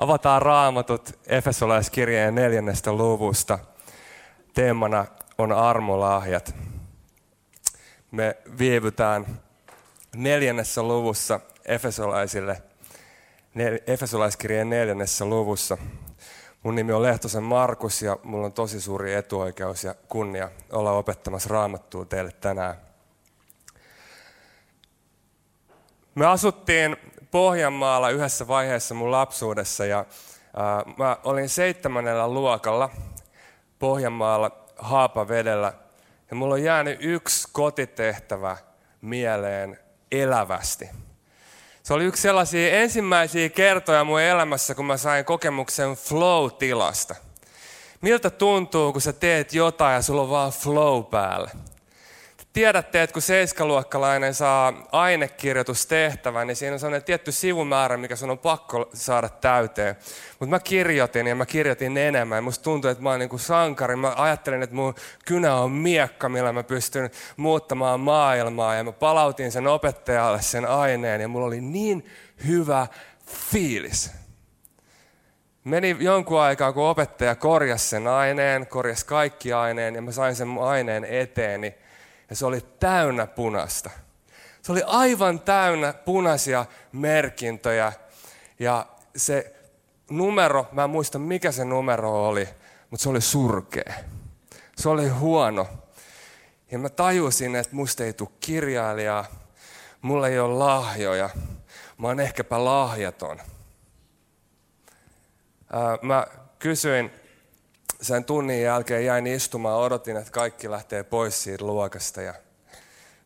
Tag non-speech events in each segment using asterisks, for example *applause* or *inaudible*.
Avataan raamatut Efesolaiskirjeen neljännestä luvusta. Teemana on armolahjat. Me viivytään neljännessä luvussa Efesolaisille, Efesolaiskirjeen neljännessä luvussa. Mun nimi on Lehtosen Markus ja mulla on tosi suuri etuoikeus ja kunnia olla opettamassa raamattua teille tänään. Me asuttiin Pohjanmaalla yhdessä vaiheessa mun lapsuudessa ja ää, mä olin seitsemännellä luokalla Pohjanmaalla Haapavedellä ja mulla on jäänyt yksi kotitehtävä mieleen elävästi. Se oli yksi sellaisia ensimmäisiä kertoja mun elämässä, kun mä sain kokemuksen flow-tilasta. Miltä tuntuu, kun sä teet jotain ja sulla on vaan flow päällä? Tiedätte, että kun seiskaluokkalainen saa ainekirjoitustehtävän, niin siinä on sellainen tietty sivumäärä, mikä sun on pakko saada täyteen. Mutta mä kirjoitin ja mä kirjoitin enemmän. Musta tuntui, että mä oon niin kuin sankari. Mä ajattelin, että mun kynä on miekka, millä mä pystyn muuttamaan maailmaa. Ja mä palautin sen opettajalle sen aineen ja mulla oli niin hyvä fiilis. Meni jonkun aikaa, kun opettaja korjasi sen aineen, korjasi kaikki aineen ja mä sain sen aineen eteeni ja se oli täynnä punasta. Se oli aivan täynnä punaisia merkintöjä ja se numero, mä en muista mikä se numero oli, mutta se oli surkea. Se oli huono. Ja mä tajusin, että musta ei tule kirjailijaa, mulla ei ole lahjoja, mä oon ehkäpä lahjaton. Mä kysyin sen tunnin jälkeen jäin istumaan, odotin, että kaikki lähtee pois siitä luokasta ja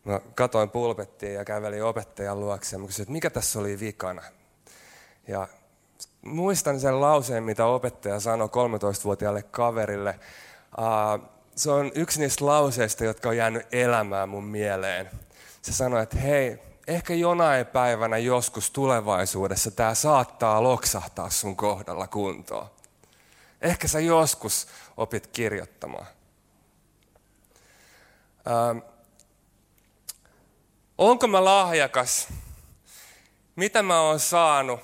mä katoin pulpettiin ja kävelin opettajan luokse mä kysyin, että mikä tässä oli vikana. Ja muistan sen lauseen, mitä opettaja sanoi 13-vuotiaalle kaverille. Se on yksi niistä lauseista, jotka on jäänyt elämään mun mieleen. Se sanoi, että hei, ehkä jonain päivänä joskus tulevaisuudessa tämä saattaa loksahtaa sun kohdalla kuntoon. Ehkä sä joskus opit kirjoittamaan. Ähm, onko mä lahjakas? Mitä mä oon saanut?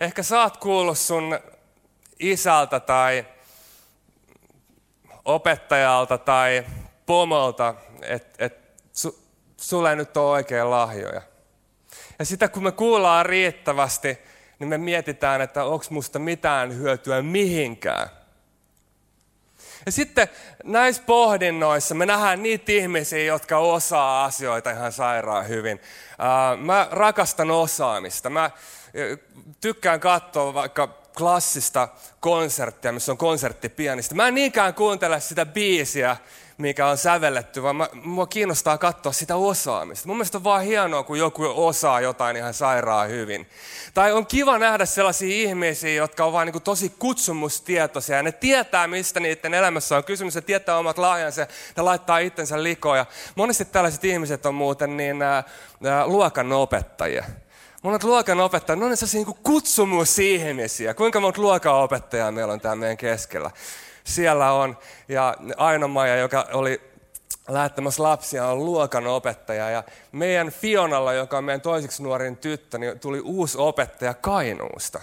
Ehkä sä oot kuullut sun isältä tai opettajalta tai pomolta, että et su, sulle ei nyt ole oikein lahjoja. Ja sitä kun me kuullaan riittävästi, niin me mietitään, että onko musta mitään hyötyä mihinkään. Ja sitten näissä pohdinnoissa me nähdään niitä ihmisiä, jotka osaa asioita ihan sairaan hyvin. Mä rakastan osaamista. Mä tykkään katsoa vaikka klassista konserttia, missä on konserttipianista. Mä en niinkään kuuntele sitä biisiä, mikä on sävelletty, vaan mä, mua kiinnostaa katsoa sitä osaamista. Mun mielestä on vaan hienoa, kun joku osaa jotain ihan sairaan hyvin. Tai on kiva nähdä sellaisia ihmisiä, jotka on vaan niin kuin tosi kutsumustietoisia. Ja ne tietää, mistä niiden elämässä on kysymys. ja tietää omat lahjansa ja laittaa itsensä likoja. Monesti tällaiset ihmiset on muuten niin ää, ää, luokan opettajia. Monet luokan opettajat, ne on sellaisia niin kutsumusihmisiä. Kuinka monta luokan opettajaa meillä on täällä meidän keskellä? Siellä on. Ja Aino-Maija, joka oli lähettämässä lapsia, on luokan opettaja. Ja meidän Fionalla, joka on meidän toiseksi nuorin tyttö, niin tuli uusi opettaja Kainuusta.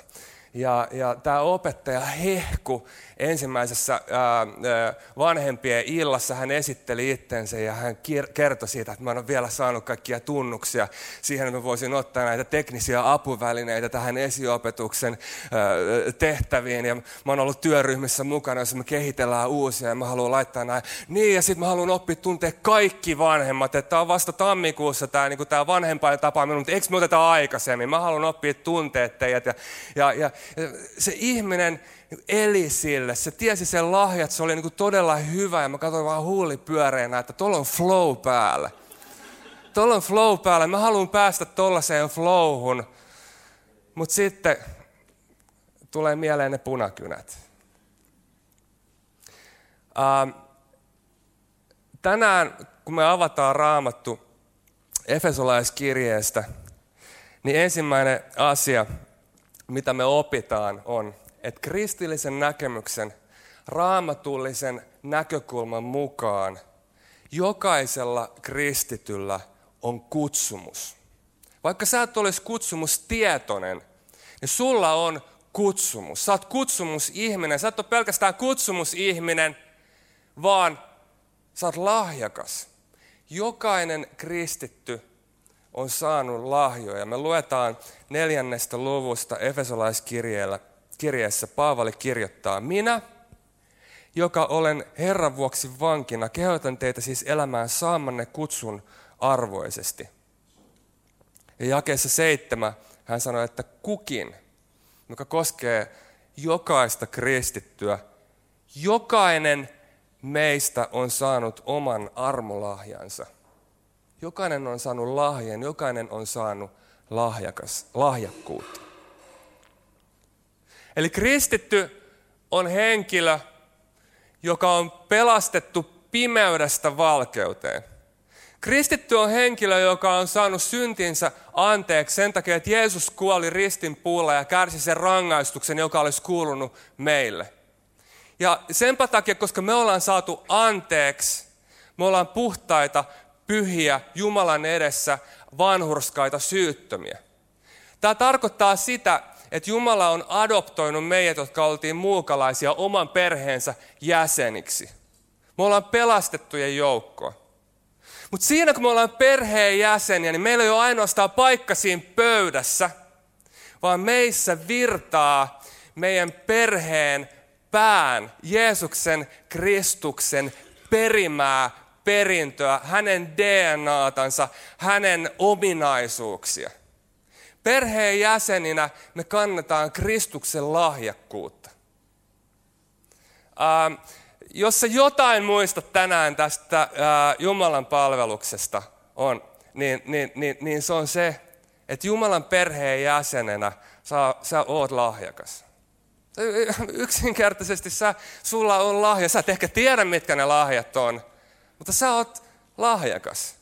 Ja, ja tämä opettaja hehku ensimmäisessä ää, vanhempien illassa hän esitteli itsensä ja hän kertoi siitä, että mä en ole vielä saanut kaikkia tunnuksia siihen, että mä voisin ottaa näitä teknisiä apuvälineitä tähän esiopetuksen ää, tehtäviin. Ja mä oon ollut työryhmissä mukana, jossa me kehitellään uusia ja mä haluan laittaa näin. Niin ja sitten mä haluan oppia tuntea kaikki vanhemmat, että on vasta tammikuussa tämä niin vanhempain tapaaminen, mutta eikö me oteta aikaisemmin? Mä haluan oppia tunteet teidät. Ja, ja, ja se ihminen, eli sille. Se tiesi sen lahjat, se oli niin kuin todella hyvä ja mä katsoin vaan huuli pyöreänä, että tuolla on flow päällä. Tuolla on flow päällä, mä haluan päästä tuollaiseen flowhun. Mutta sitten tulee mieleen ne punakynät. Ähm, tänään, kun me avataan raamattu Efesolaiskirjeestä, niin ensimmäinen asia, mitä me opitaan, on, että kristillisen näkemyksen, raamatullisen näkökulman mukaan jokaisella kristityllä on kutsumus. Vaikka sä et olisi kutsumustietoinen, niin sulla on kutsumus. Sä oot kutsumusihminen. Sä et ole pelkästään kutsumusihminen, vaan sä oot lahjakas. Jokainen kristitty on saanut lahjoja. Me luetaan neljännestä luvusta Efesolaiskirjeessä. Paavali kirjoittaa, minä, joka olen Herran vuoksi vankina, kehotan teitä siis elämään saamanne kutsun arvoisesti. Ja jakeessa seitsemän hän sanoi, että kukin, joka koskee jokaista kristittyä, jokainen meistä on saanut oman armolahjansa. Jokainen on saanut lahjan, jokainen on saanut lahjakas, lahjakkuutta. Eli kristitty on henkilö, joka on pelastettu pimeydestä valkeuteen. Kristitty on henkilö, joka on saanut syntinsä anteeksi sen takia, että Jeesus kuoli ristin puulla ja kärsi sen rangaistuksen, joka olisi kuulunut meille. Ja senpä takia, koska me ollaan saatu anteeksi, me ollaan puhtaita, pyhiä, Jumalan edessä, vanhurskaita, syyttömiä. Tämä tarkoittaa sitä, että Jumala on adoptoinut meidät, jotka oltiin muukalaisia, oman perheensä jäseniksi. Me ollaan pelastettujen joukkoa. Mutta siinä kun me ollaan perheen jäseniä, niin meillä ei ole ainoastaan paikka siinä pöydässä, vaan meissä virtaa meidän perheen pään, Jeesuksen Kristuksen perimää perintöä, hänen DNAtansa, hänen ominaisuuksia. Perheen jäseninä me kannetaan Kristuksen lahjakkuutta. Ähm, jos sä jotain muistat tänään tästä äh, Jumalan palveluksesta, on, niin, niin, niin, niin se on se, että Jumalan perheen jäsenenä sä, sä oot lahjakas. Yksinkertaisesti sä, sulla on lahja. Sä et ehkä tiedä, mitkä ne lahjat on, mutta sä oot lahjakas.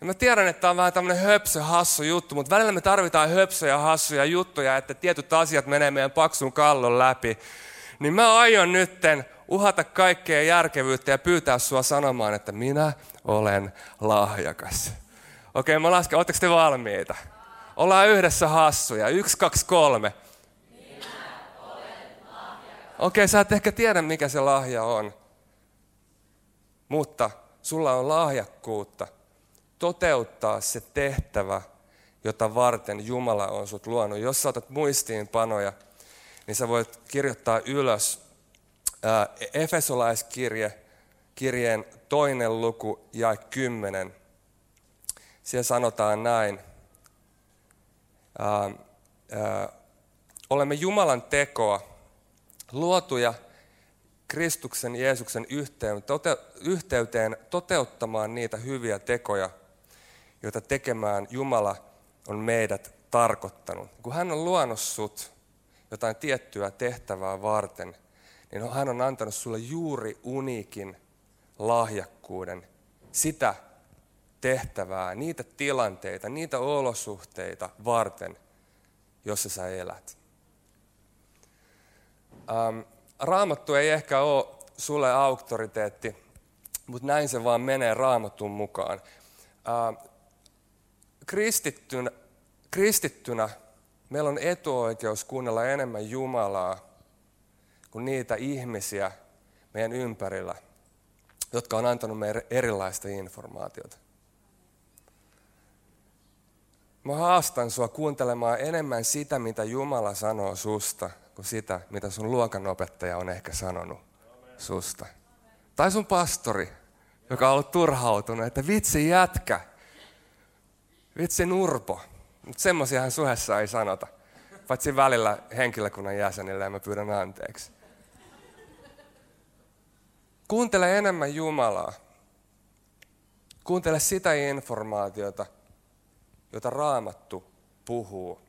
Ja mä tiedän, että tämä on vähän tämmöinen höpsö, hassu juttu, mutta välillä me tarvitaan höpsöjä, hassuja juttuja, että tietyt asiat menee meidän paksun kallon läpi. Niin mä aion nytten uhata kaikkea järkevyyttä ja pyytää sua sanomaan, että minä olen lahjakas. Okei, mä lasken, oletteko te valmiita? Ollaan yhdessä hassuja. Yksi, kaksi, kolme. Okei, sä et ehkä tiedä, mikä se lahja on. Mutta sulla on lahjakkuutta toteuttaa se tehtävä, jota varten Jumala on sut luonut. Jos sä otat muistiinpanoja, niin sä voit kirjoittaa ylös Efesolaiskirje, kirjeen toinen luku ja kymmenen. Siellä sanotaan näin. Ää, ää, olemme Jumalan tekoa, luotuja Kristuksen Jeesuksen tote, yhteyteen toteuttamaan niitä hyviä tekoja, joita tekemään Jumala on meidät tarkoittanut. Kun hän on luonut sut jotain tiettyä tehtävää varten, niin hän on antanut sulle juuri uniikin lahjakkuuden, sitä tehtävää, niitä tilanteita, niitä olosuhteita varten, jossa sä elät. Ähm, raamattu ei ehkä ole sulle auktoriteetti, mutta näin se vaan menee raamatun mukaan. Ähm, kristittynä, kristittynä meillä on etuoikeus kuunnella enemmän Jumalaa kuin niitä ihmisiä meidän ympärillä, jotka on antanut meille erilaista informaatiota. Mä haastan sua kuuntelemaan enemmän sitä, mitä Jumala sanoo susta, kuin sitä, mitä sun luokanopettaja on ehkä sanonut susta. Tai sun pastori, joka on ollut turhautunut, että vitsi jätkä, vitsi nurpo. Mutta semmoisiahan suhessa ei sanota. Paitsi välillä henkilökunnan jäsenille ja mä pyydän anteeksi. Kuuntele enemmän Jumalaa. Kuuntele sitä informaatiota, jota Raamattu puhuu.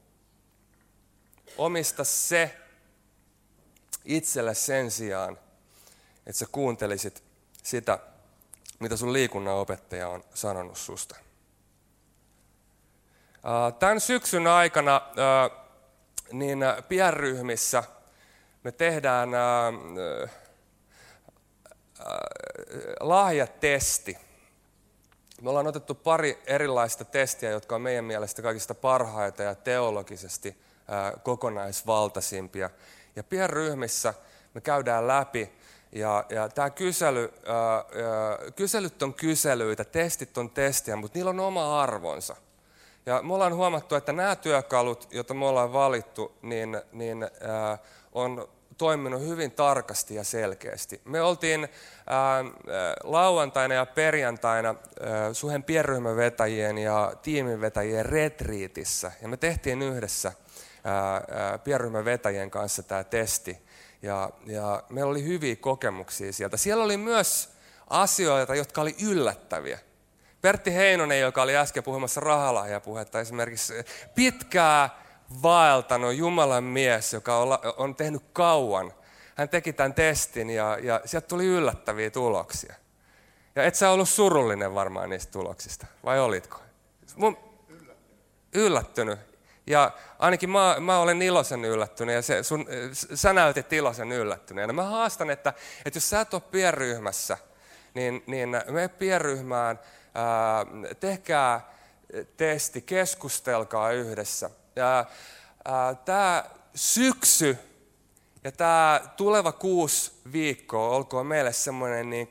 Omista se itselle sen sijaan, että sä kuuntelisit sitä, mitä sun liikunnan opettaja on sanonut susta. Tämän syksyn aikana niin pienryhmissä me tehdään lahjatesti. Me ollaan otettu pari erilaista testiä, jotka on meidän mielestä kaikista parhaita ja teologisesti kokonaisvaltaisimpia. Ja pienryhmissä me käydään läpi ja, ja tämä kysely, ää, kyselyt on kyselyitä, testit on testiä, mutta niillä on oma arvonsa. Ja me ollaan huomattu, että nämä työkalut, joita me ollaan valittu, niin, niin ää, on toiminut hyvin tarkasti ja selkeästi. Me oltiin ää, lauantaina ja perjantaina ää, Suhen pienryhmävetäjien ja tiiminvetäjien retriitissä. Ja me tehtiin yhdessä ää, ää, pienryhmävetäjien kanssa tämä testi. Ja, ja meillä oli hyviä kokemuksia sieltä. Siellä oli myös asioita, jotka oli yllättäviä. Pertti Heinonen, joka oli äsken puhumassa rahalahjapuhetta, esimerkiksi pitkää vaeltanut Jumalan mies, joka on tehnyt kauan. Hän teki tämän testin ja, ja sieltä tuli yllättäviä tuloksia. Ja et sä ollut surullinen varmaan niistä tuloksista, vai olitko? Mun, yllättynyt. Ja ainakin mä, mä olen iloisen yllättynyt ja se, sun, sä näytit iloisen yllättyneen. Ja mä haastan, että, että jos sä et ole pienryhmässä, niin, niin me pienryhmään, ää, tehkää testi, keskustelkaa yhdessä. Tämä syksy ja tämä tuleva kuusi viikkoa olkoon meille semmoinen niin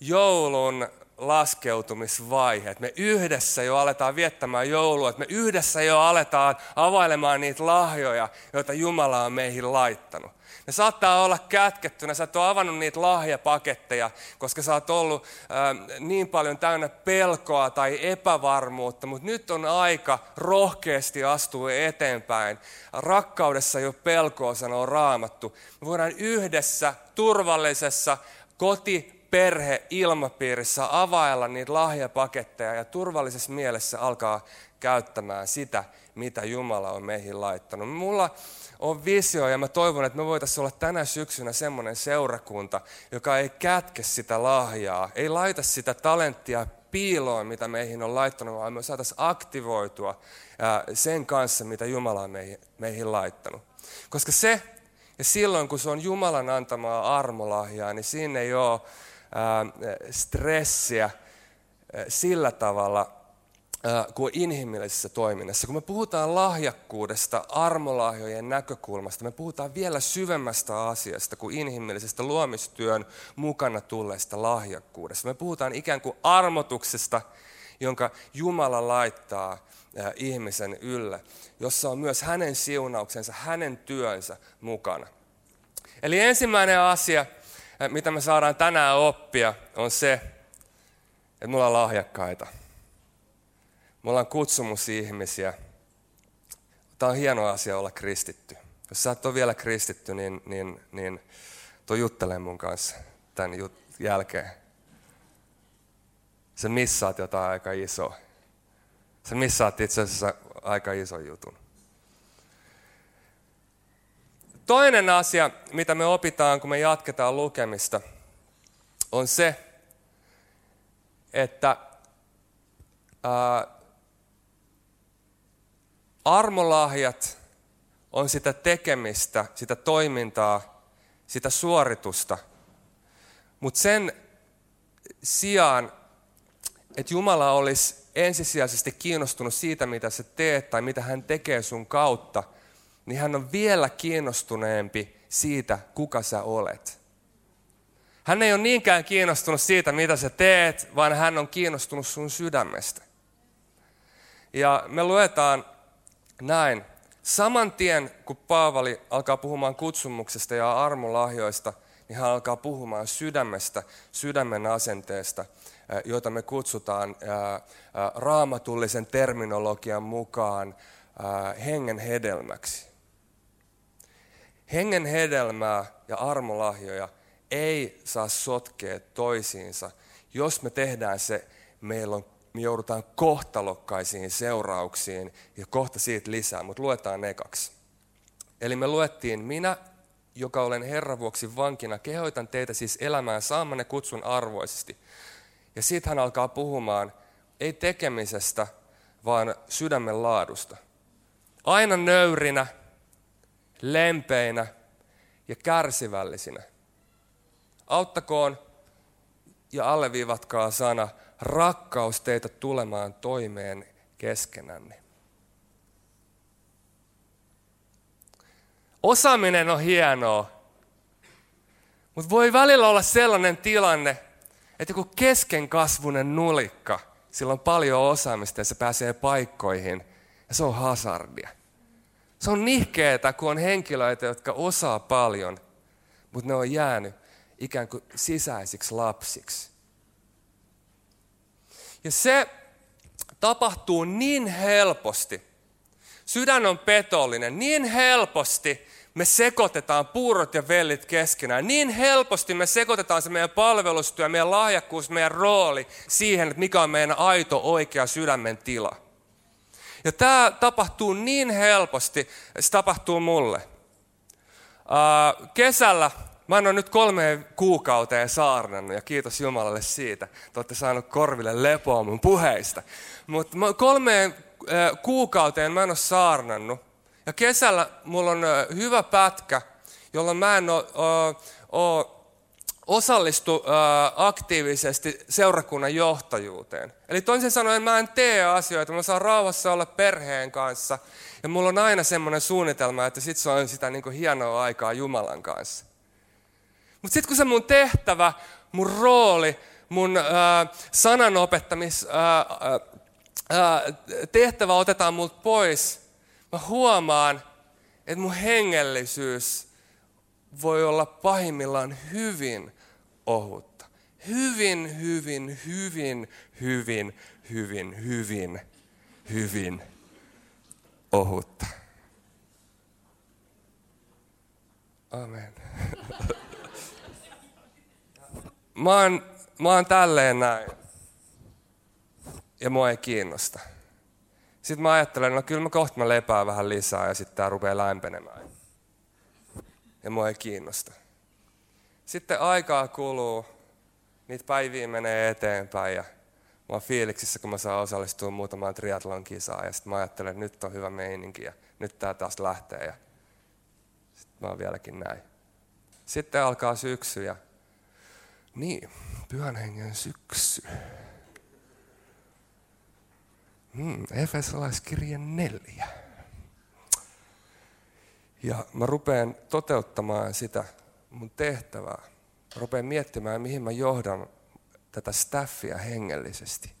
joulun laskeutumisvaihe. Me yhdessä jo aletaan viettämään joulua, että me yhdessä jo aletaan availemaan niitä lahjoja, joita Jumala on meihin laittanut. Ne saattaa olla kätkettynä, sä et ole avannut niitä lahjapaketteja, koska sä oot ollut äh, niin paljon täynnä pelkoa tai epävarmuutta, mutta nyt on aika rohkeasti astua eteenpäin. Rakkaudessa ole pelkoa, sanoo raamattu. Me voidaan yhdessä turvallisessa koti perhe ilmapiirissä availla niitä lahjapaketteja ja turvallisessa mielessä alkaa käyttämään sitä, mitä Jumala on meihin laittanut. Mulla on visio ja mä toivon, että me voitaisiin olla tänä syksynä semmoinen seurakunta, joka ei kätke sitä lahjaa, ei laita sitä talenttia piiloon, mitä meihin on laittanut, vaan me saataisiin aktivoitua sen kanssa, mitä Jumala on meihin, meihin laittanut. Koska se, ja silloin kun se on Jumalan antamaa armolahjaa, niin siinä ei ole stressiä sillä tavalla, kuin inhimillisessä toiminnassa. Kun me puhutaan lahjakkuudesta armolahjojen näkökulmasta, me puhutaan vielä syvemmästä asiasta kuin inhimillisestä luomistyön mukana tulleesta lahjakkuudesta. Me puhutaan ikään kuin armotuksesta, jonka Jumala laittaa ihmisen ylle, jossa on myös hänen siunauksensa, hänen työnsä mukana. Eli ensimmäinen asia, mitä me saadaan tänään oppia, on se, että me ollaan lahjakkaita. Me ollaan kutsumusihmisiä. Tämä on hieno asia olla kristitty. Jos sä et ole vielä kristitty, niin, niin, niin tuo juttele mun kanssa tämän jut- jälkeen. Sä missaat jotain aika isoa. Sä missaat itse asiassa aika iso jutun. Toinen asia, mitä me opitaan, kun me jatketaan lukemista, on se, että ää, armolahjat on sitä tekemistä, sitä toimintaa, sitä suoritusta. Mutta sen sijaan, että Jumala olisi ensisijaisesti kiinnostunut siitä, mitä sä teet tai mitä hän tekee sun kautta – niin hän on vielä kiinnostuneempi siitä, kuka sä olet. Hän ei ole niinkään kiinnostunut siitä, mitä sä teet, vaan hän on kiinnostunut sun sydämestä. Ja me luetaan näin. Saman tien, kun Paavali alkaa puhumaan kutsumuksesta ja armolahjoista, niin hän alkaa puhumaan sydämestä, sydämen asenteesta, joita me kutsutaan raamatullisen terminologian mukaan hengen hedelmäksi. Hengen hedelmää ja armolahjoja ei saa sotkea toisiinsa. Jos me tehdään se, meillä on, me joudutaan kohtalokkaisiin seurauksiin ja kohta siitä lisää, mutta luetaan ne kaksi. Eli me luettiin, minä, joka olen Herran vuoksi vankina, kehoitan teitä siis elämään saamanne kutsun arvoisesti. Ja sitten hän alkaa puhumaan, ei tekemisestä, vaan sydämen laadusta. Aina nöyrinä, lempeinä ja kärsivällisinä. Auttakoon ja alleviivatkaa sana, rakkaus teitä tulemaan toimeen keskenänne. Osaaminen on hienoa, mutta voi välillä olla sellainen tilanne, että joku keskenkasvunen nulikka, sillä on paljon osaamista ja se pääsee paikkoihin, ja se on hazardia. Se on nihkeetä, kun on henkilöitä, jotka osaa paljon, mutta ne on jäänyt ikään kuin sisäisiksi lapsiksi. Ja se tapahtuu niin helposti. Sydän on petollinen. Niin helposti me sekoitetaan puurot ja vellit keskenään. Niin helposti me sekoitetaan se meidän palvelustyö, meidän lahjakkuus, meidän rooli siihen, että mikä on meidän aito, oikea sydämen tila. Ja tämä tapahtuu niin helposti, se tapahtuu mulle. kesällä Mä oon nyt kolmeen kuukauteen saarnannut ja kiitos Jumalalle siitä. Te olette saanut korville lepoa mun puheista. Mutta kolmeen kuukauteen mä en ole saarnannut. Ja kesällä mulla on hyvä pätkä, jolloin mä en ole, ole osallistu aktiivisesti seurakunnan johtajuuteen. Eli toisin sanoen mä en tee asioita, mä saan rauhassa olla perheen kanssa. Ja mulla on aina semmoinen suunnitelma, että sit se on sitä niin kuin hienoa aikaa Jumalan kanssa. Mutta sitten kun se mun tehtävä, mun rooli, mun sananopettamis äh, äh, tehtävä otetaan multa pois, mä huomaan, että mun hengellisyys voi olla pahimmillaan hyvin ohutta. Hyvin, hyvin, hyvin, hyvin, hyvin, hyvin, hyvin ohutta. Amen. *laughs* mä oon, mä oon tälleen näin. Ja mua ei kiinnosta. Sitten mä ajattelen, no kyllä mä kohta mä lepään vähän lisää ja sitten tää rupeaa lämpenemään. Ja mua ei kiinnosta. Sitten aikaa kuluu, niitä päiviä menee eteenpäin ja mä oon fiiliksissä, kun mä saan osallistua muutamaan triathlon kisaan. Ja sitten mä ajattelen, että nyt on hyvä meininki ja nyt tää taas lähtee. Ja sitten mä oon vieläkin näin. Sitten alkaa syksy ja niin, pyhän hengen syksy. Hmm, Efesolaiskirje neljä. Ja mä rupean toteuttamaan sitä mun tehtävää. Mä miettimään, mihin mä johdan tätä staffia hengellisesti.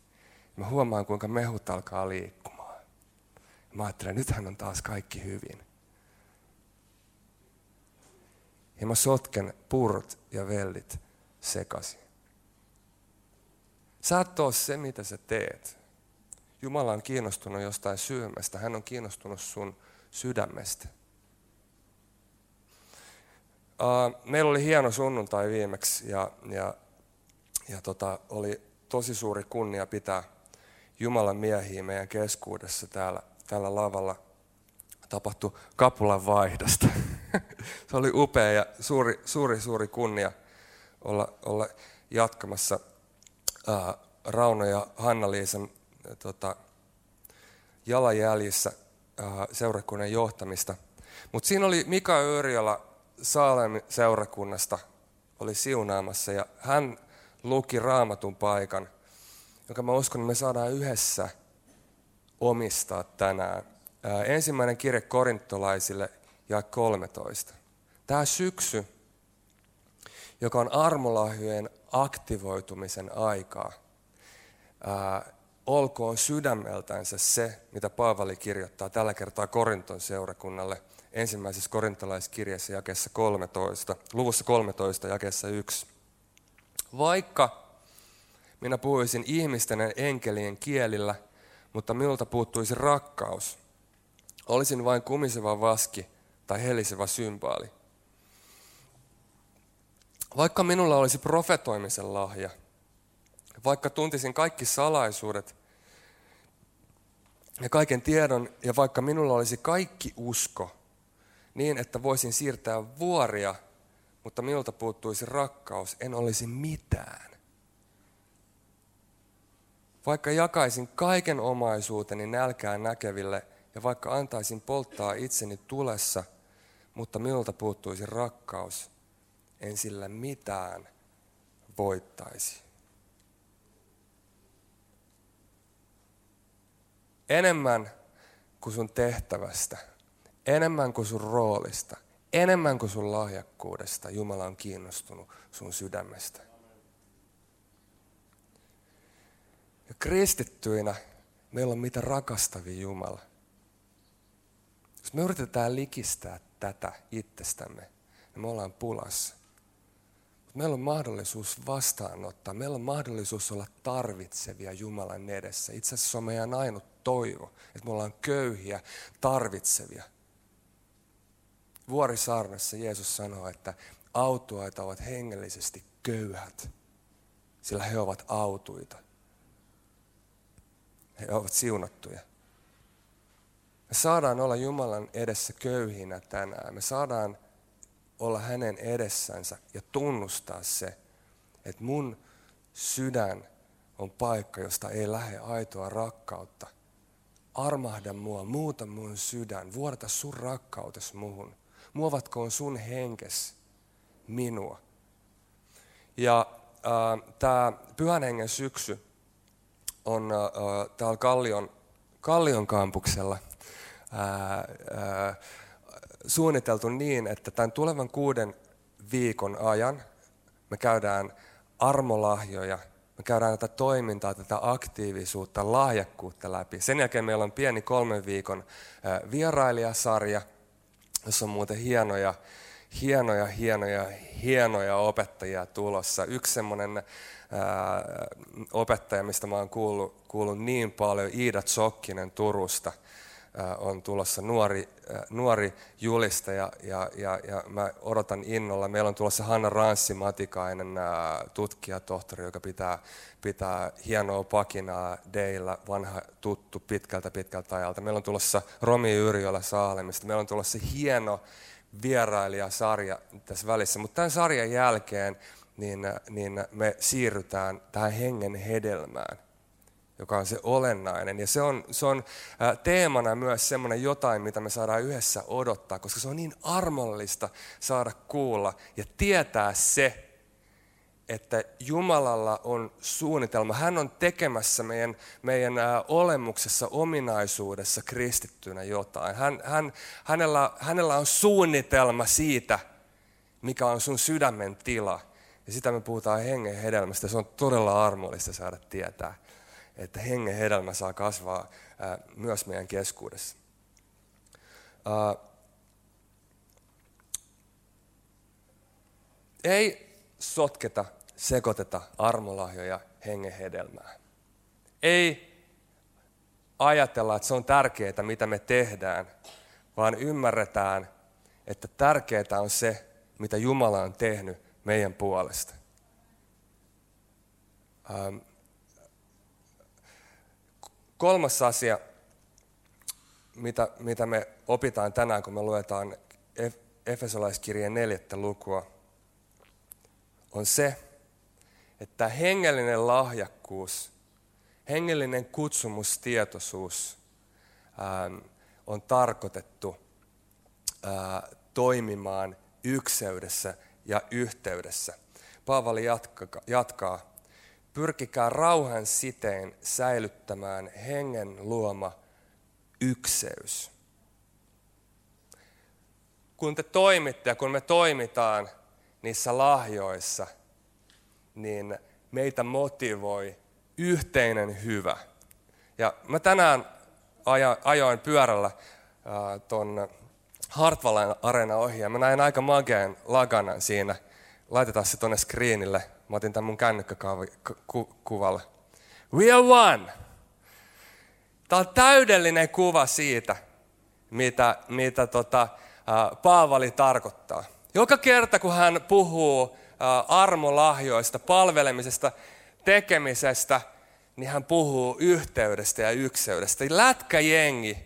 Mä huomaan, kuinka mehut alkaa liikkumaan. Mä ajattelen, nythän on taas kaikki hyvin. Ja mä sotken purot ja vellit sekaisin. Sä et ole se, mitä sä teet. Jumala on kiinnostunut jostain syömästä. Hän on kiinnostunut sun sydämestä. Meillä oli hieno sunnuntai viimeksi ja, ja, ja tota, oli tosi suuri kunnia pitää Jumalan miehiä meidän keskuudessa täällä, täällä lavalla. Tapahtui kapulan vaihdosta. *laughs* Se oli upea ja suuri, suuri, suuri kunnia olla, olla jatkamassa ää, Rauno ja Hanna-Liisan tota, jalanjäljissä ää, seurakunnan johtamista. Mutta siinä oli Mika Yrjöla Saalem seurakunnasta oli siunaamassa ja hän luki raamatun paikan, jonka mä uskon, että me saadaan yhdessä omistaa tänään. Ää, ensimmäinen kirje korintolaisille ja 13. Tämä syksy joka on armolahjojen aktivoitumisen aikaa. Olkoon sydämeltänsä se, mitä Paavali kirjoittaa tällä kertaa Korinton seurakunnalle ensimmäisessä korintolaiskirjassa jakessa 13, luvussa 13 jakessa 1. Vaikka minä puhuisin ihmisten ja enkelien kielillä, mutta minulta puuttuisi rakkaus, olisin vain kumiseva vaski tai helisevä symbaali. Vaikka minulla olisi profetoimisen lahja, vaikka tuntisin kaikki salaisuudet ja kaiken tiedon, ja vaikka minulla olisi kaikki usko, niin että voisin siirtää vuoria, mutta minulta puuttuisi rakkaus, en olisi mitään. Vaikka jakaisin kaiken omaisuuteni nälkään näkeville, ja vaikka antaisin polttaa itseni tulessa, mutta minulta puuttuisi rakkaus, en sillä mitään voittaisi. Enemmän kuin sun tehtävästä, enemmän kuin sun roolista, Enemmän kuin sun lahjakkuudesta Jumala on kiinnostunut sun sydämestä. Ja kristittyinä meillä on mitä rakastavia Jumala. Jos me yritetään likistää tätä itsestämme, niin me ollaan pulassa. Meillä on mahdollisuus vastaanottaa, meillä on mahdollisuus olla tarvitsevia Jumalan edessä. Itse asiassa se on meidän ainut toivo, että me ollaan köyhiä, tarvitsevia. Vuorisaarnassa Jeesus sanoo, että autuaita ovat hengellisesti köyhät, sillä he ovat autuita. He ovat siunattuja. Me saadaan olla Jumalan edessä köyhinä tänään. Me saadaan olla hänen edessänsä ja tunnustaa se, että mun sydän on paikka, josta ei lähde aitoa rakkautta. Armahda mua, muuta mun sydän, vuorta sun rakkautes muhun. Muovatkoon sun henkes minua. Ja äh, tämä pyhän hengen syksy on äh, täällä Kallion, Kallion kampuksella äh, äh, suunniteltu niin, että tämän tulevan kuuden viikon ajan me käydään armolahjoja, me käydään tätä toimintaa, tätä aktiivisuutta, lahjakkuutta läpi. Sen jälkeen meillä on pieni kolmen viikon vierailijasarja, jossa on muuten hienoja, hienoja, hienoja, hienoja opettajia tulossa. Yksi semmoinen opettaja, mistä mä oon kuullut, kuullut niin paljon, Iida Tsokkinen Turusta – on tulossa nuori, nuori julista ja, ja, ja, mä odotan innolla. Meillä on tulossa Hanna Ranssi Matikainen, tutkijatohtori, joka pitää, pitää hienoa pakinaa Deillä, vanha tuttu pitkältä pitkältä ajalta. Meillä on tulossa Romi Yrjölä Saalemista. Meillä on tulossa hieno vierailijasarja tässä välissä. Mutta tämän sarjan jälkeen niin, niin me siirrytään tähän hengen hedelmään joka on se olennainen. Ja se on, se on teemana myös semmoinen jotain, mitä me saadaan yhdessä odottaa, koska se on niin armollista saada kuulla ja tietää se, että Jumalalla on suunnitelma. Hän on tekemässä meidän, meidän olemuksessa, ominaisuudessa kristittynä jotain. Hän, hän, hänellä, hänellä on suunnitelma siitä, mikä on sun sydämen tila. Ja sitä me puhutaan hengen hedelmästä. Se on todella armollista saada tietää että hengen hedelmä saa kasvaa myös meidän keskuudessa. Ei sotketa, sekoiteta armolahjoja hengen hedelmää. Ei ajatella, että se on tärkeää, mitä me tehdään, vaan ymmärretään, että tärkeää on se, mitä Jumala on tehnyt meidän puolesta. Kolmas asia, mitä, mitä me opitaan tänään, kun me luetaan Efesolaiskirjeen neljättä lukua, on se, että hengellinen lahjakkuus, hengellinen kutsumustietoisuus ää, on tarkoitettu toimimaan ykseydessä ja yhteydessä. Paavali jatkaa, jatkaa Pyrkikää rauhan siteen säilyttämään hengen luoma ykseys. Kun te toimitte ja kun me toimitaan niissä lahjoissa, niin meitä motivoi yhteinen hyvä. Ja mä tänään ajoin pyörällä tuon Hartwallen arena ohi ja mä näin aika mageen laganan siinä. Laitetaan se tuonne screenille Mä otin tämän mun kännykkäkuvalle. We are one. Tämä on täydellinen kuva siitä, mitä, mitä tota, Paavali tarkoittaa. Joka kerta, kun hän puhuu armolahjoista, palvelemisesta, tekemisestä, niin hän puhuu yhteydestä ja ykseydestä. Lätkäjengi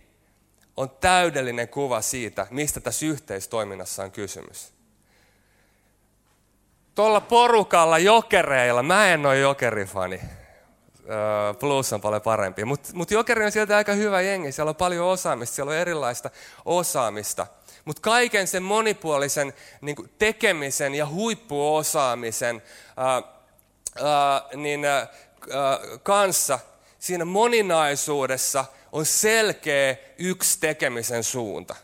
on täydellinen kuva siitä, mistä tässä yhteistoiminnassa on kysymys tuolla porukalla jokereilla, mä en ole jokerifani, plus on paljon parempi, mutta mut jokeri on sieltä aika hyvä jengi, siellä on paljon osaamista, siellä on erilaista osaamista. Mutta kaiken sen monipuolisen niin tekemisen ja huippuosaamisen ää, ää, niin, ää, kanssa, siinä moninaisuudessa on selkeä yksi tekemisen suunta.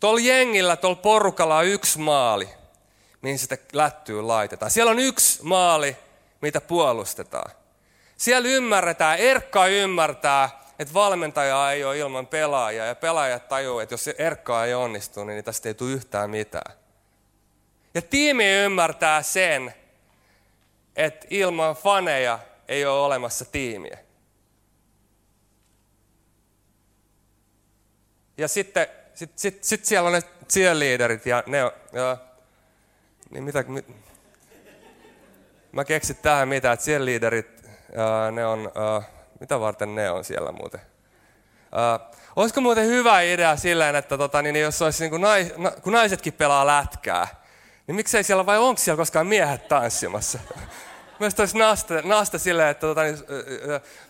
Tuolla jengillä, tuolla porukalla on yksi maali, mihin sitä lättyy laitetaan. Siellä on yksi maali, mitä puolustetaan. Siellä ymmärretään, Erkka ymmärtää, että valmentaja ei ole ilman pelaajia ja pelaajat tajuu, että jos Erkka ei onnistu, niin tästä ei tule yhtään mitään. Ja tiimi ymmärtää sen, että ilman faneja ei ole olemassa tiimiä. Ja sitten sit, sit, sit siellä on ne cheerleaderit ja ne ja, niin mitä, mit, mä keksin tähän mitä, että cheerleaderit, ja, ne on, mitä varten ne on siellä muuten? Ja, olisiko muuten hyvä idea silleen, että tota, niin, jos olisi niin kuin nais, na, kun naisetkin pelaa lätkää, niin miksei siellä vai onko siellä koskaan miehet tanssimassa? *laughs* Mielestäni olisi nasta, nasta silleen, että tota, niin,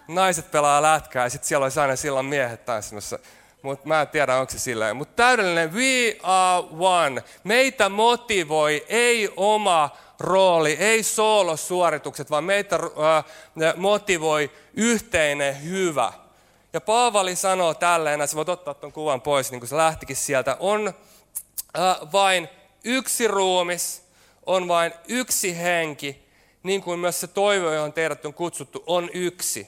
naiset pelaa lätkää ja sitten siellä olisi aina silloin miehet tanssimassa mutta mä en tiedä, onko se silleen. Mutta täydellinen we are one. Meitä motivoi ei oma rooli, ei soolosuoritukset, vaan meitä äh, motivoi yhteinen hyvä. Ja Paavali sanoo tälleen, ja sä voit ottaa tuon kuvan pois, niin kuin se lähtikin sieltä, on äh, vain yksi ruumis, on vain yksi henki, niin kuin myös se toivo, johon teidät on kutsuttu, on yksi.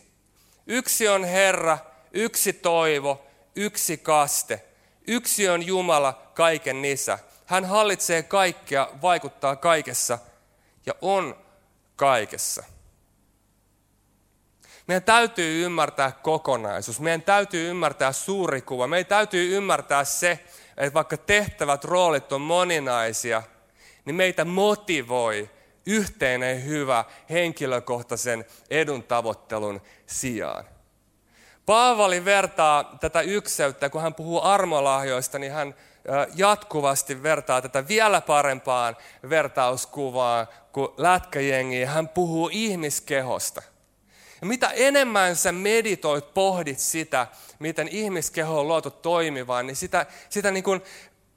Yksi on Herra, yksi toivo, yksi kaste. Yksi on Jumala, kaiken isä. Hän hallitsee kaikkea, vaikuttaa kaikessa ja on kaikessa. Meidän täytyy ymmärtää kokonaisuus. Meidän täytyy ymmärtää suuri kuva. Meidän täytyy ymmärtää se, että vaikka tehtävät roolit on moninaisia, niin meitä motivoi yhteinen hyvä henkilökohtaisen edun tavoittelun sijaan. Paavali vertaa tätä ykseyttä, kun hän puhuu armolahjoista, niin hän jatkuvasti vertaa tätä vielä parempaan vertauskuvaan kuin lätkäjengiä. Hän puhuu ihmiskehosta. Ja mitä enemmän sä meditoit, pohdit sitä, miten ihmiskeho on luotu toimivaan, niin sitä, sitä niin kuin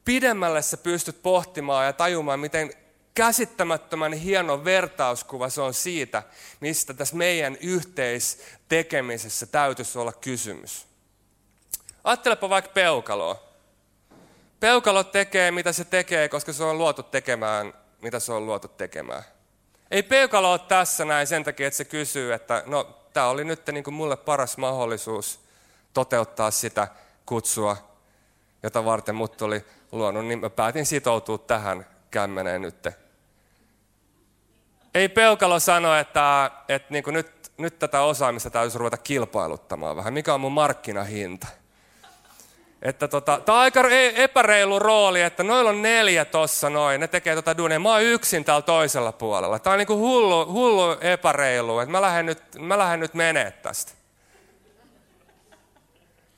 pidemmälle sä pystyt pohtimaan ja tajumaan, miten käsittämättömän hieno vertauskuva se on siitä, mistä tässä meidän yhteistekemisessä täytyisi olla kysymys. Ajattelepa vaikka peukaloa. Peukalo tekee, mitä se tekee, koska se on luotu tekemään, mitä se on luotu tekemään. Ei peukalo ole tässä näin sen takia, että se kysyy, että no, tämä oli nyt niin kuin mulle paras mahdollisuus toteuttaa sitä kutsua, jota varten mut oli luonut, niin mä päätin sitoutua tähän kämmeneen nytte ei Peukalo sano, että, että niin nyt, nyt tätä osaamista täytyisi ruveta kilpailuttamaan vähän. Mikä on mun markkinahinta? Että tota, tämä on aika epäreilu rooli, että noilla on neljä tossa noin, ne tekee tota duunia. Mä oon yksin täällä toisella puolella. Tämä on niinku hullu, hullu epäreilu, että mä lähden nyt, mä lähden nyt menee tästä.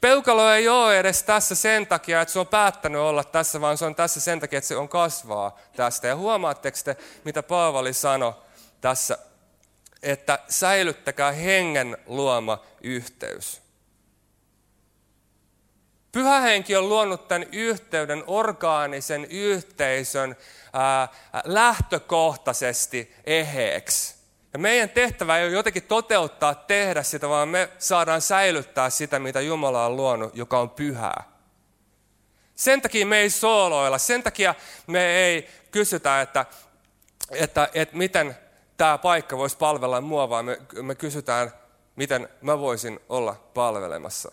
Peukalo ei ole edes tässä sen takia, että se on päättänyt olla tässä, vaan se on tässä sen takia, että se on kasvaa tästä. Ja huomaatteko te, mitä Paavali sanoi tässä, että säilyttäkää hengen luoma yhteys. Pyhä henki on luonut tämän yhteyden, orgaanisen yhteisön ää, lähtökohtaisesti eheeksi. Ja meidän tehtävä ei ole jotenkin toteuttaa, tehdä sitä, vaan me saadaan säilyttää sitä, mitä Jumala on luonut, joka on pyhää. Sen takia me ei sooloilla, sen takia me ei kysytä, että, että, että miten tämä paikka voisi palvella mua, vaan me, me kysytään, miten mä voisin olla palvelemassa.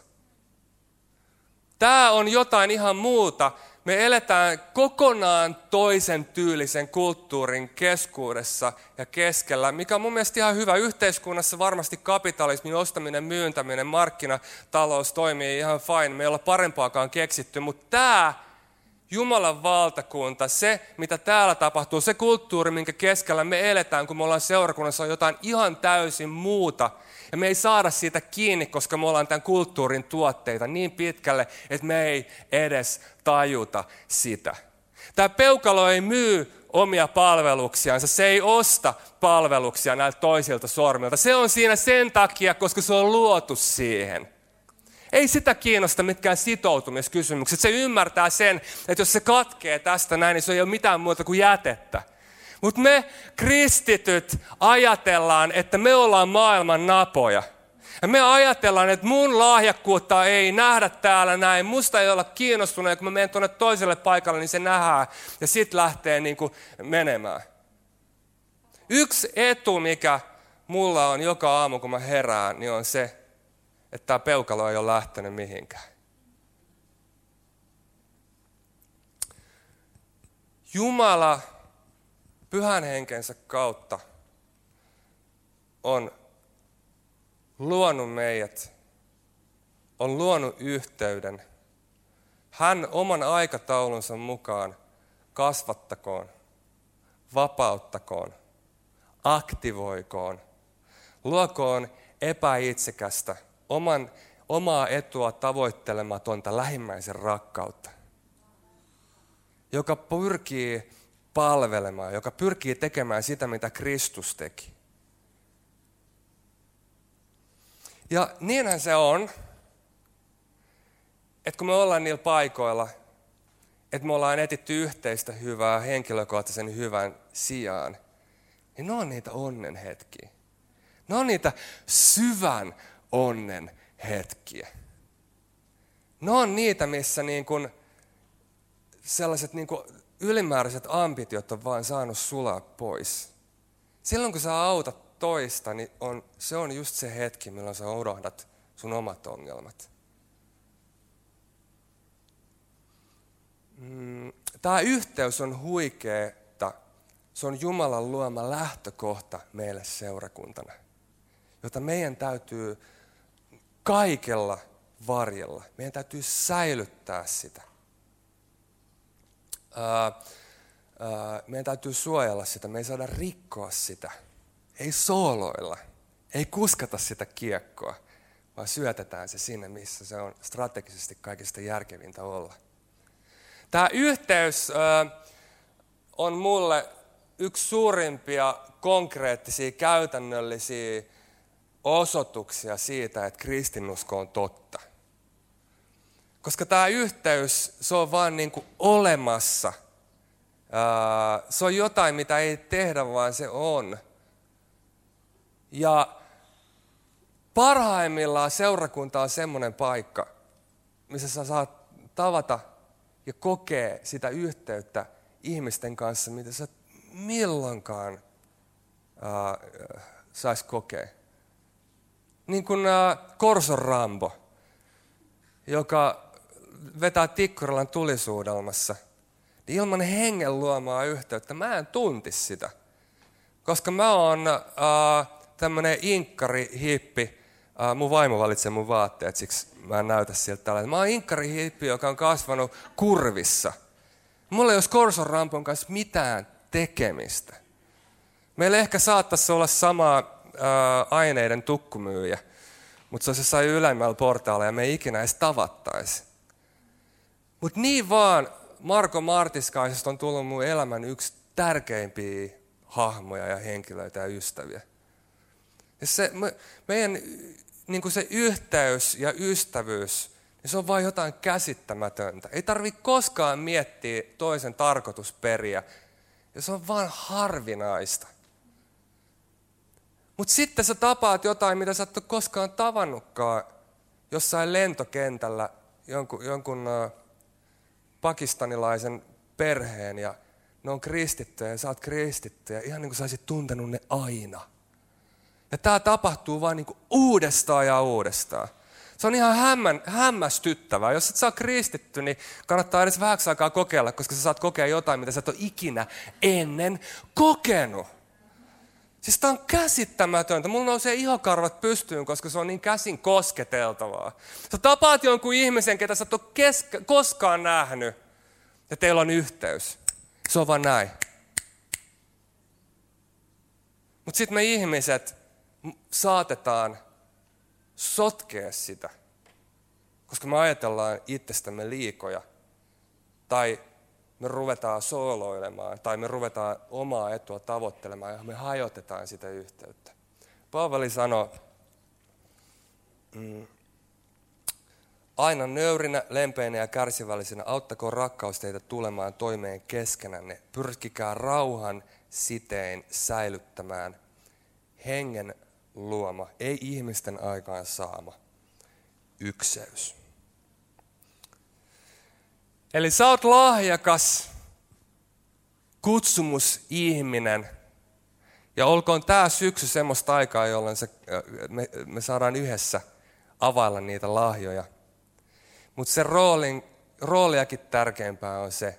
Tämä on jotain ihan muuta. Me eletään kokonaan toisen tyylisen kulttuurin keskuudessa ja keskellä, mikä on mun mielestä ihan hyvä. Yhteiskunnassa varmasti kapitalismin ostaminen, myyntäminen, markkinatalous toimii ihan fine. Me ei olla parempaakaan keksitty, mutta tämä Jumalan valtakunta, se mitä täällä tapahtuu, se kulttuuri, minkä keskellä me eletään, kun me ollaan seurakunnassa, on jotain ihan täysin muuta. Ja me ei saada siitä kiinni, koska me ollaan tämän kulttuurin tuotteita niin pitkälle, että me ei edes tajuta sitä. Tämä peukalo ei myy omia palveluksiansa. Se ei osta palveluksia näiltä toisilta sormilta. Se on siinä sen takia, koska se on luotu siihen. Ei sitä kiinnosta mitkään sitoutumiskysymykset. Se ymmärtää sen, että jos se katkee tästä näin, niin se ei ole mitään muuta kuin jätettä. Mutta me kristityt ajatellaan, että me ollaan maailman napoja. Ja me ajatellaan, että mun lahjakkuutta ei nähdä täällä näin, musta ei olla kiinnostunut, ja kun mä menen tuonne toiselle paikalle, niin se nähdään, ja sitten lähtee niin kuin menemään. Yksi etu, mikä mulla on joka aamu, kun mä herään, niin on se, että tämä peukalo ei ole lähtenyt mihinkään. Jumala pyhän henkensä kautta on luonut meidät, on luonut yhteyden. Hän oman aikataulunsa mukaan kasvattakoon, vapauttakoon, aktivoikoon, luokoon epäitsekästä, oman, omaa etua tavoittelematonta lähimmäisen rakkautta, joka pyrkii palvelemaan, joka pyrkii tekemään sitä, mitä Kristus teki. Ja niinhän se on, että kun me ollaan niillä paikoilla, että me ollaan etitty yhteistä hyvää henkilökohtaisen hyvän sijaan, niin ne on niitä onnen hetkiä. Ne on niitä syvän onnen hetkiä. Ne on niitä, missä niin kuin sellaiset niin kuin ylimääräiset ambitiot on vaan saanut sulaa pois. Silloin kun sä autat toista, niin on, se on just se hetki, milloin sä unohdat sun omat ongelmat. Mm, Tämä yhteys on huikeeta. Se on Jumalan luoma lähtökohta meille seurakuntana, jota meidän täytyy kaikella varjella. Meidän täytyy säilyttää sitä meidän täytyy suojella sitä, me ei saada rikkoa sitä. Ei sooloilla, ei kuskata sitä kiekkoa, vaan syötetään se sinne, missä se on strategisesti kaikista järkevintä olla. Tämä yhteys on mulle yksi suurimpia konkreettisia, käytännöllisiä osoituksia siitä, että kristinusko on totta. Koska tämä yhteys, se on vaan niin kuin olemassa. Se on jotain, mitä ei tehdä, vaan se on. Ja parhaimmillaan seurakunta on semmoinen paikka, missä sä saat tavata ja kokea sitä yhteyttä ihmisten kanssa, mitä sä milloinkaan äh, sais kokea. Niin kuin äh, Korson Rambo, joka vetää Tikkurilan tulisuudelmassa, niin ilman hengen luomaa yhteyttä mä en tuntisi sitä. Koska mä oon äh, tämmönen inkkari hippi, äh, mun vaimo valitsee mun vaatteet, siksi mä en näytä siltä tällä. Mä oon inkkari hippi, joka on kasvanut kurvissa. Mulla ei olisi Korson Rampon kanssa mitään tekemistä. Meillä ehkä saattaisi olla sama äh, aineiden tukkumyyjä, mutta se olisi jossain ylemmällä portaalla ja me ei ikinä edes tavattaisi. Mutta niin vaan Marko Martiskaisesta on tullut mun elämän yksi tärkeimpiä hahmoja ja henkilöitä ja ystäviä. Ja se, me, meidän niin kuin se yhteys ja ystävyys, niin se on vain jotain käsittämätöntä. Ei tarvi koskaan miettiä toisen tarkoitusperiä. Ja se on vain harvinaista. Mutta sitten sä tapaat jotain, mitä sä et ole koskaan tavannutkaan jossain lentokentällä jonkun, jonkun uh, pakistanilaisen perheen ja ne on kristittyjä ja sä oot kristittyjä, ihan niin kuin sä olisit tuntenut ne aina. Ja tämä tapahtuu vain niin uudestaan ja uudestaan. Se on ihan hämmän, hämmästyttävää. Jos et saa kristitty, niin kannattaa edes vähäksi aikaa kokeilla, koska sä saat kokea jotain, mitä sä et ole ikinä ennen kokenut. Siis tämä on käsittämätöntä. Mulla nousee ihokarvat pystyyn, koska se on niin käsin kosketeltavaa. Sä tapaat jonkun ihmisen, ketä sä et ole kesk- koskaan nähnyt, ja teillä on yhteys. Se on vaan näin. Mutta sitten me ihmiset saatetaan sotkea sitä, koska me ajatellaan itsestämme liikoja. Tai me ruvetaan sooloilemaan tai me ruvetaan omaa etua tavoittelemaan ja me hajotetaan sitä yhteyttä. Paavali sanoi, mm, aina nöyrinä, lempeinä ja kärsivällisenä auttakoon rakkaus teitä tulemaan toimeen keskenänne. Pyrkikää rauhan sitein säilyttämään hengen luoma, ei ihmisten aikaan saama ykseys. Eli sä oot lahjakas kutsumusihminen. Ja olkoon tämä syksy semmoista aikaa, jolloin se, me, me saadaan yhdessä availla niitä lahjoja. Mutta se roolin, rooliakin tärkeämpää on se,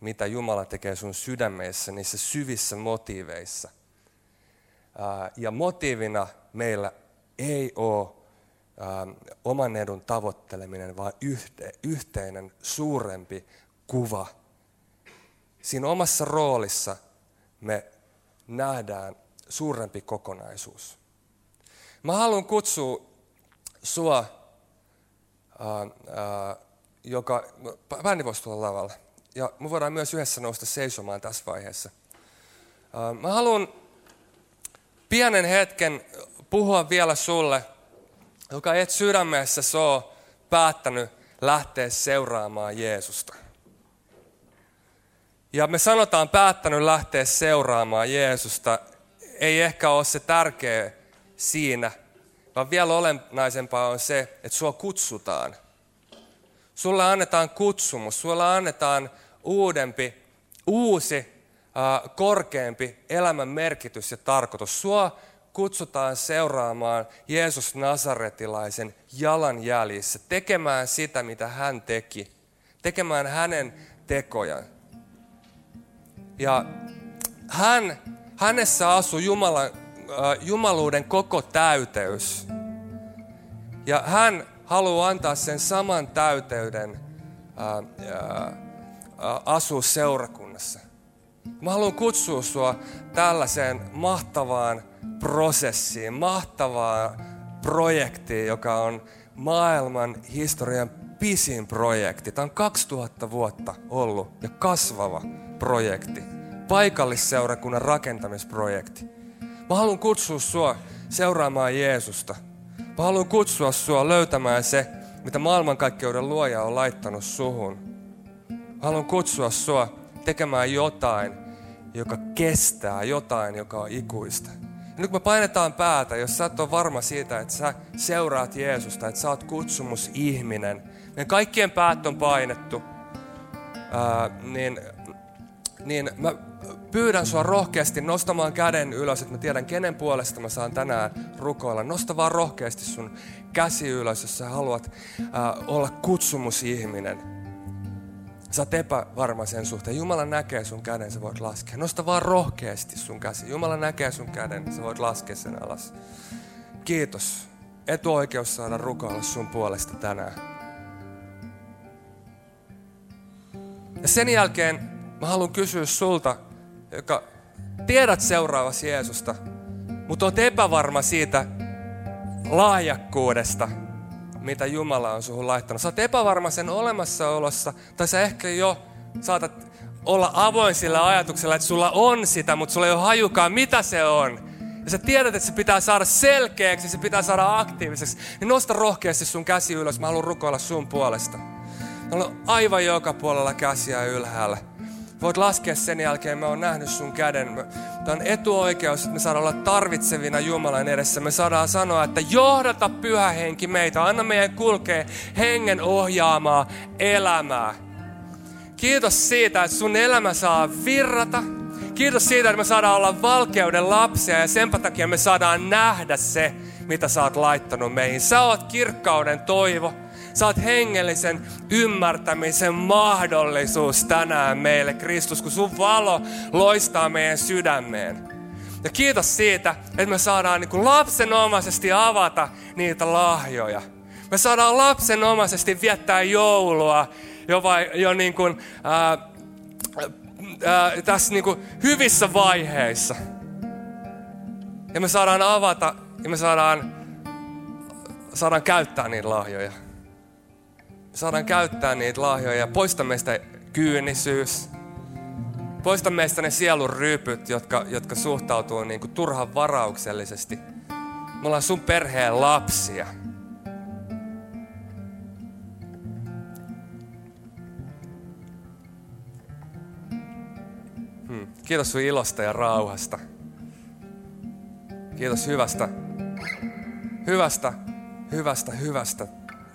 mitä Jumala tekee sun sydämessä, niissä syvissä motiiveissa. Ja motiivina meillä ei ole oman edun tavoitteleminen, vaan yhte, yhteinen suurempi kuva. Siinä omassa roolissa me nähdään suurempi kokonaisuus. Mä haluan kutsua sua, ää, ää, joka, bändi voisi tulla lavalle. Ja me voidaan myös yhdessä nousta seisomaan tässä vaiheessa. Ää, mä haluan pienen hetken puhua vielä sulle, joka et sydämessä ole päättänyt lähteä seuraamaan Jeesusta. Ja me sanotaan päättänyt lähteä seuraamaan Jeesusta, ei ehkä ole se tärkeä siinä, vaan vielä olennaisempaa on se, että sua kutsutaan. Sulle annetaan kutsumus, sulle annetaan uudempi, uusi, korkeampi elämän merkitys ja tarkoitus. Sua kutsutaan seuraamaan Jeesus Nasaretilaisen jalanjäljissä, tekemään sitä, mitä hän teki, tekemään hänen tekojaan. Ja hän, hänessä asuu Jumalan, äh, jumaluuden koko täyteys. Ja hän haluaa antaa sen saman täyteyden äh, äh, asua seurakunnassa. Mä haluan kutsua sua tällaiseen mahtavaan prosessiin, mahtavaan projektiin, joka on maailman historian pisin projekti. Tämä on 2000 vuotta ollut ja kasvava projekti. Paikallisseurakunnan rakentamisprojekti. Mä haluan kutsua sua seuraamaan Jeesusta. Mä haluan kutsua sua löytämään se, mitä maailmankaikkeuden luoja on laittanut suhun. Mä haluan kutsua sua tekemään jotain, joka kestää, jotain, joka on ikuista. Ja nyt kun me painetaan päätä, jos sä et ole varma siitä, että sä seuraat Jeesusta, että sä oot kutsumusihminen, meidän kaikkien päät on painettu, ää, niin niin mä pyydän sua rohkeasti nostamaan käden ylös, että mä tiedän, kenen puolesta mä saan tänään rukoilla. Nosta vaan rohkeasti sun käsi ylös, jos sä haluat äh, olla kutsumusihminen. Sä oot epävarma sen suhteen. Jumala näkee sun käden, sä voit laskea. Nosta vaan rohkeasti sun käsi. Jumala näkee sun käden, sä voit laskea sen alas. Kiitos. Etuoikeus saada rukoilla sun puolesta tänään. Ja sen jälkeen Mä haluan kysyä sulta, joka tiedät seuraavasi Jeesusta, mutta oot epävarma siitä lahjakkuudesta, mitä Jumala on suhun laittanut. Sä oot epävarma sen olemassaolossa, tai sä ehkä jo saatat olla avoin sillä ajatuksella, että sulla on sitä, mutta sulla ei ole hajukaan, mitä se on. Ja sä tiedät, että se pitää saada selkeäksi, se pitää saada aktiiviseksi. Niin nosta rohkeasti sun käsi ylös, mä haluan rukoilla sun puolesta. Mä on aivan joka puolella käsiä ylhäällä. Voit laskea sen jälkeen, mä oon nähnyt sun käden. Tämä on etuoikeus, että me saadaan olla tarvitsevina Jumalan edessä. Me saadaan sanoa, että johdata pyhä henki meitä. Anna meidän kulkea hengen ohjaamaa elämää. Kiitos siitä, että sun elämä saa virrata. Kiitos siitä, että me saadaan olla valkeuden lapsia ja sen takia me saadaan nähdä se, mitä sä oot laittanut meihin. Sä oot kirkkauden toivo. Oot hengellisen ymmärtämisen mahdollisuus tänään meille, Kristus, kun sun valo loistaa meidän sydämeen. Ja kiitos siitä, että me saadaan niin lapsenomaisesti avata niitä lahjoja. Me saadaan lapsenomaisesti viettää joulua jo, vai, jo niin kuin, ää, ää, tässä niin kuin hyvissä vaiheissa. Ja me saadaan avata ja me saadaan, saadaan käyttää niitä lahjoja saadaan käyttää niitä lahjoja ja poista meistä kyynisyys. Poista meistä ne sielun ryypyt, jotka, jotka suhtautuu niin kuin turhan varauksellisesti. Me ollaan sun perheen lapsia. Hmm. Kiitos sun ilosta ja rauhasta. Kiitos hyvästä hyvästä, hyvästä, hyvästä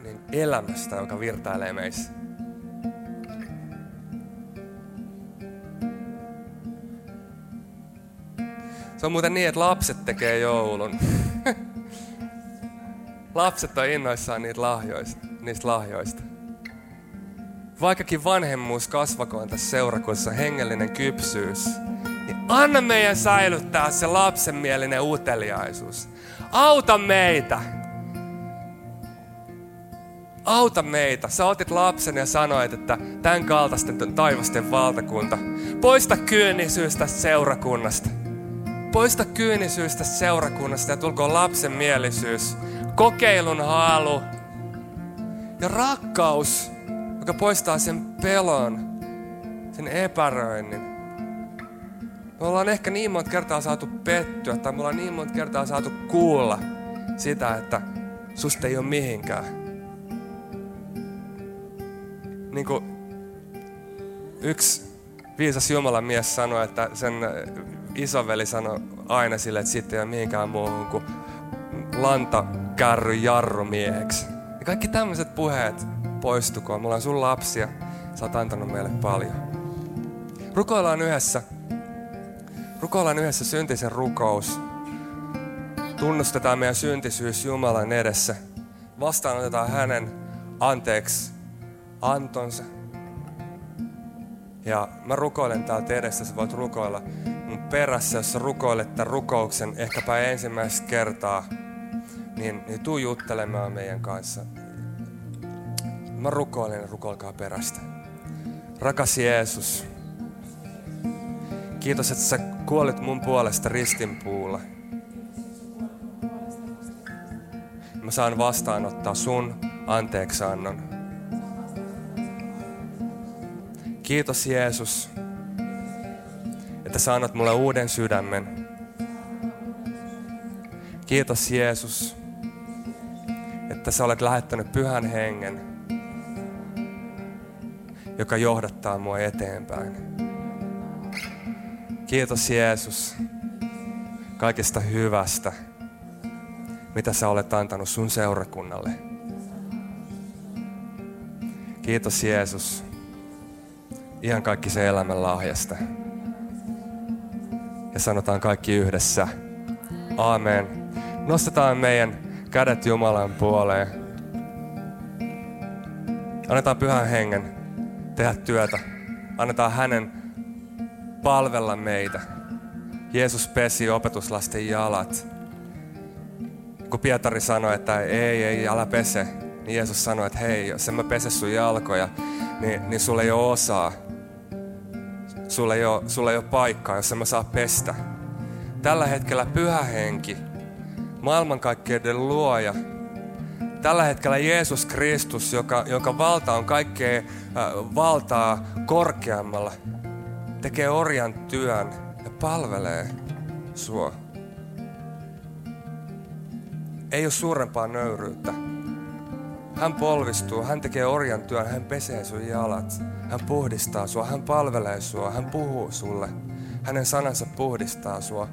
niin elämästä, joka virtailee meissä. Se on muuten niin, että lapset tekee joulun. *laughs* lapset on innoissaan niitä lahjoista, niistä lahjoista. Vaikkakin vanhemmuus kasvakoon tässä seurakunnassa, hengellinen kypsyys, niin anna meidän säilyttää se lapsenmielinen uteliaisuus. Auta meitä. Auta meitä. Sä otit lapsen ja sanoit, että tämän kaltaisten taivasten valtakunta. Poista kyynisyys tästä seurakunnasta. Poista kyynisyys tästä seurakunnasta ja tulkoon lapsen mielisyys, kokeilun halu ja rakkaus, joka poistaa sen pelon, sen epäröinnin. Me ollaan ehkä niin monta kertaa saatu pettyä tai me ollaan niin monta kertaa saatu kuulla sitä, että susta ei ole mihinkään. Niin kuin yksi viisas Jumalan mies sanoi, että sen isoveli sanoi aina sille, että sitten ei ole mihinkään muuhun kuin lanta, kärry, jarru mieheksi. Ja kaikki tämmöiset puheet poistukoon. Mulla on sun lapsia. Sä oot antanut meille paljon. Rukoillaan yhdessä. Rukoillaan yhdessä syntisen rukous. Tunnustetaan meidän syntisyys Jumalan edessä. Vastaanotetaan hänen anteeksi antonsa. Ja mä rukoilen täältä edessä, sä voit rukoilla mun perässä, jos sä rukoilet tämän rukouksen ehkäpä ensimmäistä kertaa, niin, niin tuu juttelemaan meidän kanssa. Mä rukoilen, rukoilkaa perästä. Rakas Jeesus, kiitos, että sä kuolit mun puolesta ristinpuulla. Mä saan vastaanottaa sun anteeksannon. Kiitos Jeesus, että sä annat mulle uuden sydämen. Kiitos Jeesus, että sä olet lähettänyt pyhän hengen, joka johdattaa mua eteenpäin. Kiitos Jeesus kaikesta hyvästä, mitä sä olet antanut sun seurakunnalle. Kiitos Jeesus ihan kaikki se elämän lahjasta. Ja sanotaan kaikki yhdessä. Aamen. Nostetaan meidän kädet Jumalan puoleen. Annetaan pyhän hengen tehdä työtä. Annetaan hänen palvella meitä. Jeesus pesi opetuslasten jalat. Kun Pietari sanoi, että ei, ei, älä pese, niin Jeesus sanoi, että hei, jos en mä pese sun jalkoja, niin, niin sulla ei ole osaa sulla ei ole, sulla ei ole paikkaa, jos en mä saa pestä. Tällä hetkellä pyhä henki, maailmankaikkeuden luoja, tällä hetkellä Jeesus Kristus, joka, joka valta on kaikkea äh, valtaa korkeammalla, tekee orjan työn ja palvelee sua. Ei ole suurempaa nöyryyttä. Hän polvistuu, hän tekee orjan työn, hän pesee sun jalat. Hän puhdistaa sua, hän palvelee sua, hän puhuu sulle. Hänen sanansa puhdistaa sua.